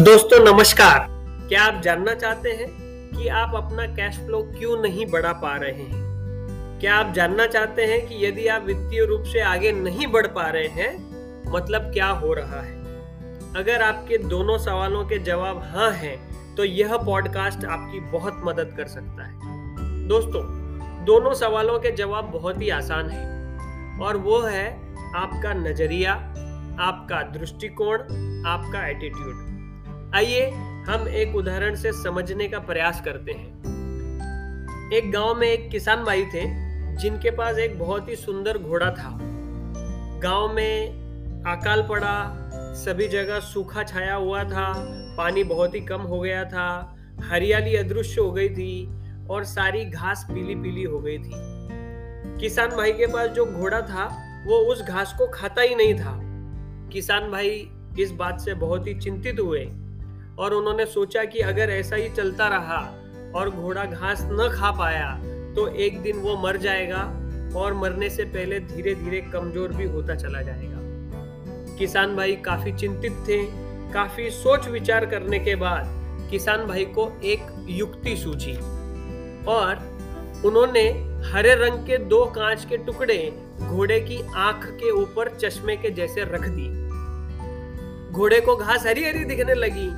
दोस्तों, नमस्कार। क्या आप जानना चाहते हैं कि आप अपना कैश फ्लो क्यों नहीं बढ़ा पा रहे हैं? क्या आप जानना चाहते हैं कि यदि आप वित्तीय रूप से आगे नहीं बढ़ पा रहे हैं मतलब क्या हो रहा है? अगर आपके दोनों सवालों के जवाब हाँ हैं तो यह पॉडकास्ट आपकी बहुत मदद कर सकता है। दोस्तों, दोनों सवालों के जवाब बहुत ही आसान है, और वो है आपका नज़रिया, आपका दृष्टिकोण, आपका एटीट्यूड आइए हम एक उदाहरण से समझने का प्रयास करते हैं। एक गाँव में एक किसान भाई थे, जिनके पास एक बहुत ही सुंदर घोड़ा था। गाँव में अकाल पड़ा, सभी जगह सूखा छाया हुआ था, पानी बहुत ही कम हो गया था, हरियाली अदृश्य हो गई थी और सारी घास पीली पीली हो गई थी। किसान भाई के पास जो घोड़ा था, वो उस घास को खाता ही नहीं था। किसान भाई इस बात से बहुत ही चिंतित हुए और उन्होंने सोचा कि अगर ऐसा ही चलता रहा और घोड़ा घास न खा पाया तो एक दिन वो मर जाएगा और मरने से पहले धीरे धीरे कमज़ोर भी होता चला जाएगा। किसान भाई काफ़ी चिंतित थे, काफ़ी सोच विचार करने के बाद किसान भाई को एक युक्ति सूझी और उन्होंने हरे रंग के दो कांच के टुकड़े घोड़े की आँख के ऊपर चश्मे के जैसे रख दिए। घोड़े को घास हरी हरी दिखने लगी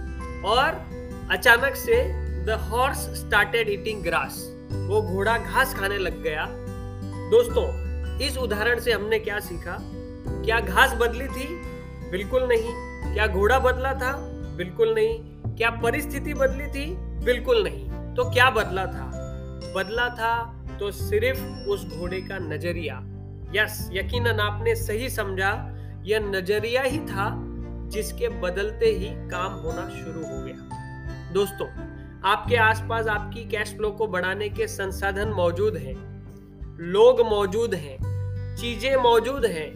और अचानक से the horse started eating grass वो घोड़ा घास खाने लग गया। दोस्तों, इस उदाहरण से हमने क्या सीखा? क्या घास बदली थी? बिल्कुल नहीं। क्या घोड़ा बदला था? बिल्कुल नहीं। क्या परिस्थिति बदली थी? बिल्कुल नहीं। तो क्या बदला था? बदला था तो सिर्फ़ उस घोड़े का नज़रिया। यस, यकीनन आपने सही समझा। यह नज़रिया ही था जिसके बदलते ही काम होना शुरू हो गया। दोस्तों, आपके आसपास आपकी कैश फ्लो को बढ़ाने के संसाधन मौजूद हैं। लोग मौजूद हैं, चीज़ें मौजूद हैं।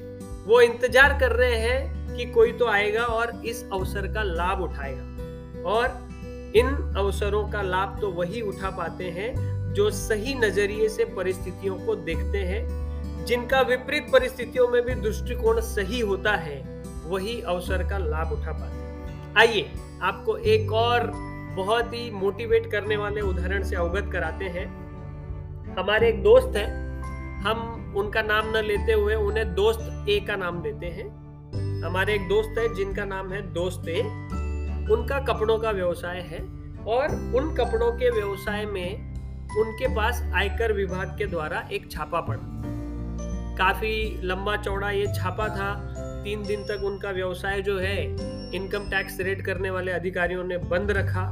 वो इंतज़ार कर रहे हैं कि कोई तो आएगा और इस अवसर का लाभ उठाएगा। और इन अवसरों का लाभ तो वही उठा पाते हैं जो सही नज़रिए से परिस्थितियों को देखते हैं, जिनका विपरीत परिस्थितियों में भी दृष्टिकोण सही होता है। वही अवसर का लाभ उठा पाते आइए, आपको एक और बहुत ही मोटिवेट करने वाले उदाहरण से अवगत कराते हैं। हमारे एक दोस्त हैं, हम उनका नाम न लेते हुए उन्हें दोस्त ए का नाम देते हैं। हमारे एक दोस्त है, जिनका नाम है दोस्त ए उनका कपड़ों का व्यवसाय है और उन कपड़ों के व्यवसाय में उनके पास आयकर विभाग के द्वारा एक छापा पड़ा। काफ़ी लंबा चौड़ा ये छापा था तीन दिन तक उनका व्यवसाय जो है इनकम टैक्स रेड करने वाले अधिकारियों ने बंद रखा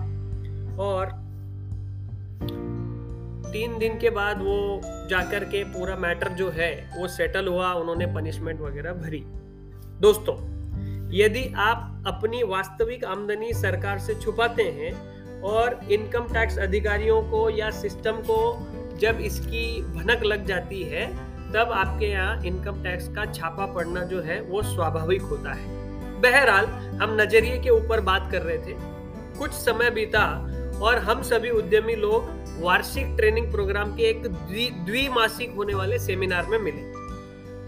और तीन दिन के बाद वो जाकर के पूरा मैटर जो है, वो सेटल हुआ, उन्होंने पनिशमेंट वगैरह भरी। दोस्तों, यदि आप अपनी वास्तविक आमदनी सरकार से छुपाते हैं और इनकम टैक्स अधिकारियों को या सिस्टम को जब इसकी भनक लग जाती है तब आपके यहाँ इनकम टैक्स का छापा पड़ना जो है, वो स्वाभाविक होता है। बहरहाल, हम नज़रिए के ऊपर बात कर रहे थे। कुछ समय बीता और हम सभी उद्यमी लोग वार्षिक ट्रेनिंग प्रोग्राम के एक द्विमासिक होने वाले सेमिनार में मिले।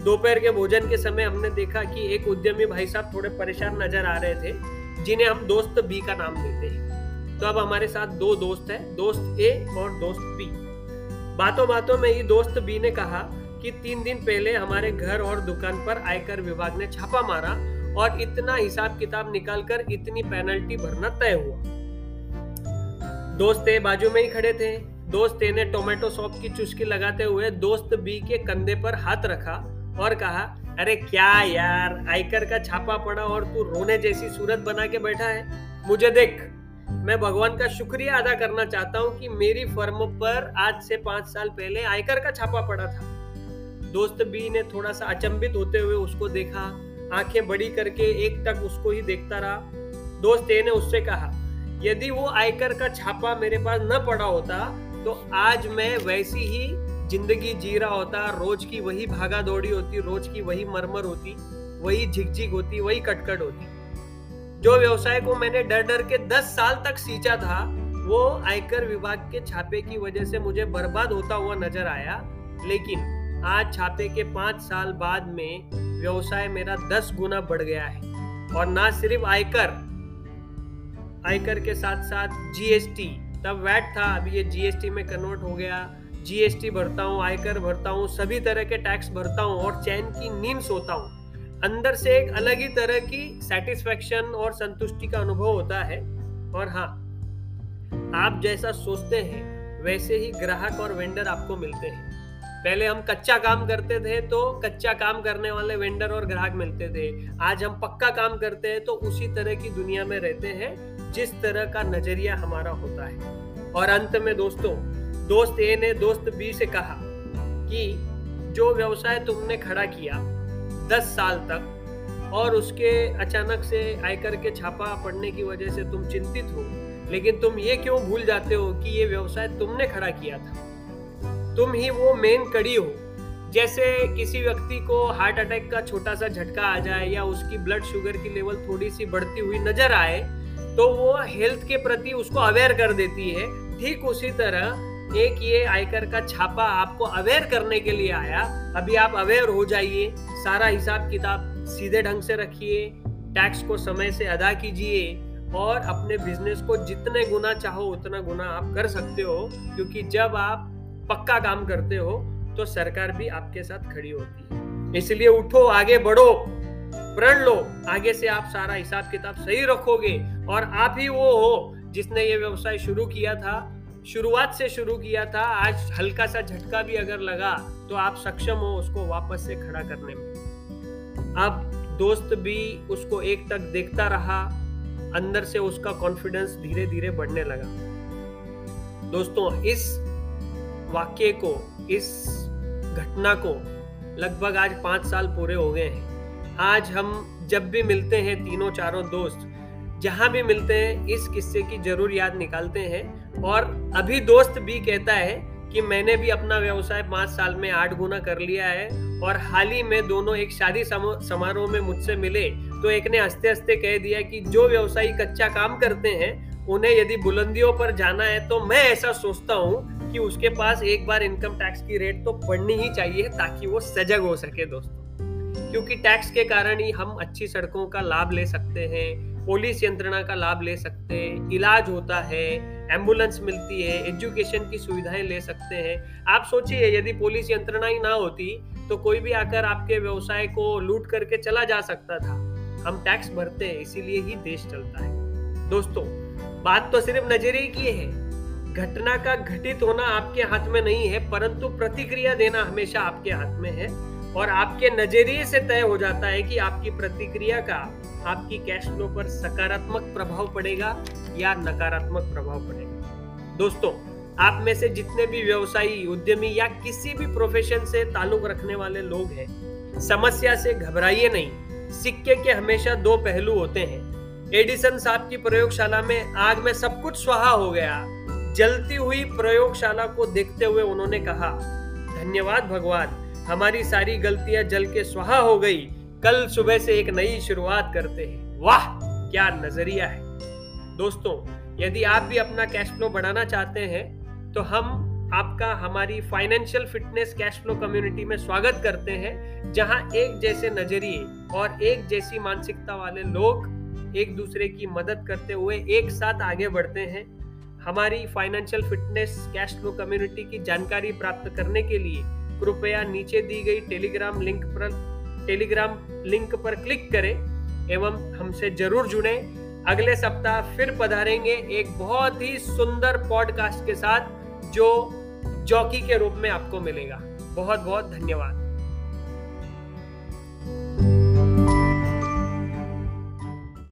दोपहर के भोजन के समय हमने देखा कि एक उद्यमी भाई साहब थोड़े परेशान नज़र आ रहे थे, जिन्हें हम दोस्त बी का नाम देते हैं। तो अब हमारे साथ दो दोस्त हैं, दोस्त ए और दोस्त बी बातों बातों में ही दोस्त बी ने कहा कि तीन दिन पहले हमारे घर और दुकान पर आयकर विभाग ने छापा मारा और इतना हिसाब किताब निकालकर इतनी पेनल्टी भरना तय हुआ। दोस्त बाजू में ही खड़े थे। दोस्त ए ने टोमेटो सॉप की चुस्की लगाते हुए दोस्त बी के कंधे पर हाथ रखा और कहा, अरे क्या यार, आयकर का छापा पड़ा और तू रोने जैसी सूरत बना के बैठा है। मुझे देख, मैं भगवान का शुक्रिया अदा करना चाहता हूँ कि मेरी फर्म पर आज से पाँच साल पहले आयकर का छापा पड़ा था। दोस्त बी ने थोड़ा सा अचंभित होते हुए उसको देखा। आँखें बड़ी करके एक तक उसको ही देखता रहा। दोस्त ए ने उससे कहा, यदि वो आयकर का छापा मेरे पास न पड़ा होता तो आज मैं वैसी ही ज़िंदगी जी रहा होता। रोज की वही भागा दौड़ी होती, रोज की वही मरमर होती, वही झिकझिक होती, वही कटकट होती। जो व्यवसाय को मैंने डर डर के दस साल तक सींचा था, वो आयकर विभाग के छापे की वजह से मुझे बर्बाद होता हुआ नज़र आया। लेकिन आज छापे के पाँच साल बाद में व्यवसाय मेरा दस गुना बढ़ गया है। और ना सिर्फ़ आयकर आयकर के साथ साथ जीएसटी तब वैट था, अभी ये जीएसटी में कन्वर्ट हो गया। जीएसटी भरता हूँ, आयकर भरता हूँ, सभी तरह के टैक्स भरता हूँ और चैन की नींद सोता हूँ। अंदर से एक अलग ही तरह की सेटिस्फेक्शन और संतुष्टि का अनुभव होता है। और हाँ आप जैसा सोचते हैं, वैसे ही ग्राहक और वेंडर आपको मिलते हैं। पहले हम कच्चा काम करते थे तो कच्चा काम करने वाले वेंडर और ग्राहक मिलते थे। आज हम पक्का काम करते हैं तो उसी तरह की दुनिया में रहते हैं, जिस तरह का नज़रिया हमारा होता है। और अंत में दोस्तों, दोस्त ए ने दोस्त बी से कहा कि जो व्यवसाय तुमने खड़ा किया दस साल तक और उसके अचानक से आयकर के छापा पड़ने की वजह से तुम चिंतित हो, लेकिन तुम ये क्यों भूल जाते हो कि ये व्यवसाय तुमने खड़ा किया था? तुम ही वो मेन कड़ी हो। जैसे किसी व्यक्ति को हार्ट अटैक का छोटा सा झटका आ जाए या उसकी ब्लड शुगर की लेवल थोड़ी सी बढ़ती हुई नज़र आए तो वो हेल्थ के प्रति उसको अवेयर कर देती है। ठीक उसी तरह एक ये आयकर का छापा आपको अवेयर करने के लिए आया। अभी आप अवेयर हो जाइए, सारा हिसाब किताब सीधे ढंग से रखिए टैक्स को समय से अदा कीजिए और अपने बिज़नेस को जितने गुना चाहो उतना गुना आप कर सकते हो, क्योंकि जब आप पक्का काम करते हो तो सरकार भी आपके साथ खड़ी होती है। इसलिए उठो, आगे बढ़ो, प्रण लो, आगे से आप सारा हिसाब किताब सही रखोगे। और आप ही वो हो जिसने ये व्यवसाय शुरू किया था, शुरुआत से शुरू किया था, आज हल्का सा झटका भी अगर लगा तो आप सक्षम हो उसको वापस से खड़ा करने में। अब दोस्त भी उसको एक तक देखता रहा, अंदर से उसका कॉन्फिडेंस धीरे धीरे बढ़ने लगा। दोस्तों, इस वाक्य को, इस घटना को लगभग आज पाँच साल पूरे हो गए हैं। आज हम जब भी मिलते हैं, तीनों चारों दोस्त, जहाँ भी मिलते हैं, इस किस्से की ज़रूर याद निकालते हैं। और अभी दोस्त भी कहता है कि मैंने भी अपना व्यवसाय पाँच साल में आठ गुना कर लिया है और हाल ही में दोनों एक शादी समारोह में मुझसे मिले तो एक ने हँसते हँसते कह दिया कि जो व्यवसायी कच्चा काम करते हैं, उन्हें यदि बुलंदियों पर जाना है तो मैं ऐसा सोचता हूँ कि उसके पास एक बार इनकम टैक्स की रेट तो पढ़नी ही चाहिए ताकि वो सजग हो सके दोस्तों। क्योंकि टैक्स के कारण ही हम अच्छी सड़कों का लाभ ले सकते हैं पुलिस यंत्रणा का लाभ ले सकते हैं, इलाज होता है एंबुलेंस मिलती है एजुकेशन की सुविधाएँ ले सकते हैं। आप सोचिए, यदि पुलिस यंत्रणा ही ना होती तो कोई भी आकर आपके व्यवसाय को लूट करके चला जा सकता था। हम टैक्स भरते हैं, इसीलिए ही देश चलता है। दोस्तों, बात तो सिर्फ़ नज़रिए की है। घटना का घटित होना आपके हाथ में नहीं है, परंतु प्रतिक्रिया देना हमेशा आपके हाथ में है और आपके नज़रिए से तय हो जाता है कि आपकी प्रतिक्रिया का आपकी कैश फ्लो पर सकारात्मक प्रभाव पड़ेगा या नकारात्मक प्रभाव पड़ेगा। दोस्तों, आप में से जितने भी व्यवसायी, उद्यमी या किसी भी प्रोफेशन से ताल्लुक रखने वाले लोग हैं, समस्या से घबराइए नहीं। सिक्के के हमेशा दो पहलू होते हैं। एडिसन साहब की प्रयोगशाला में आग में सब कुछ स्वाहा हो गया। जलती हुई प्रयोगशाला को देखते हुए उन्होंने कहा, धन्यवाद भगवान, हमारी सारी गलतियाँ जल के स्वाहा हो गई। कल सुबह से एक नई शुरुआत करते हैं। वाह, क्या नज़रिया है। दोस्तों, यदि आप भी अपना कैश फ्लो बढ़ाना चाहते हैं तो हम आपका हमारी financial fitness cash flow community में स्वागत करते हैं, जहाँ एक जैसे नज़रिए और एक जैसी मानसिकता वाले लोग एक दूसरे की मदद करते हुए एक साथ आगे बढ़ते हैं। हमारी financial fitness cash flow community की जानकारी प्राप्त करने के लिए कृपया नीचे दी गई टेलीग्राम लिंक पर टेलीग्राम लिंक पर क्लिक करें एवं हमसे ज़रूर जुड़े। अगले सप्ताह फिर पधारेंगे एक बहुत ही सुंदर पॉडकास्ट के साथ जो जॉकी के रूप में आपको मिलेगा। बहुत बहुत धन्यवाद।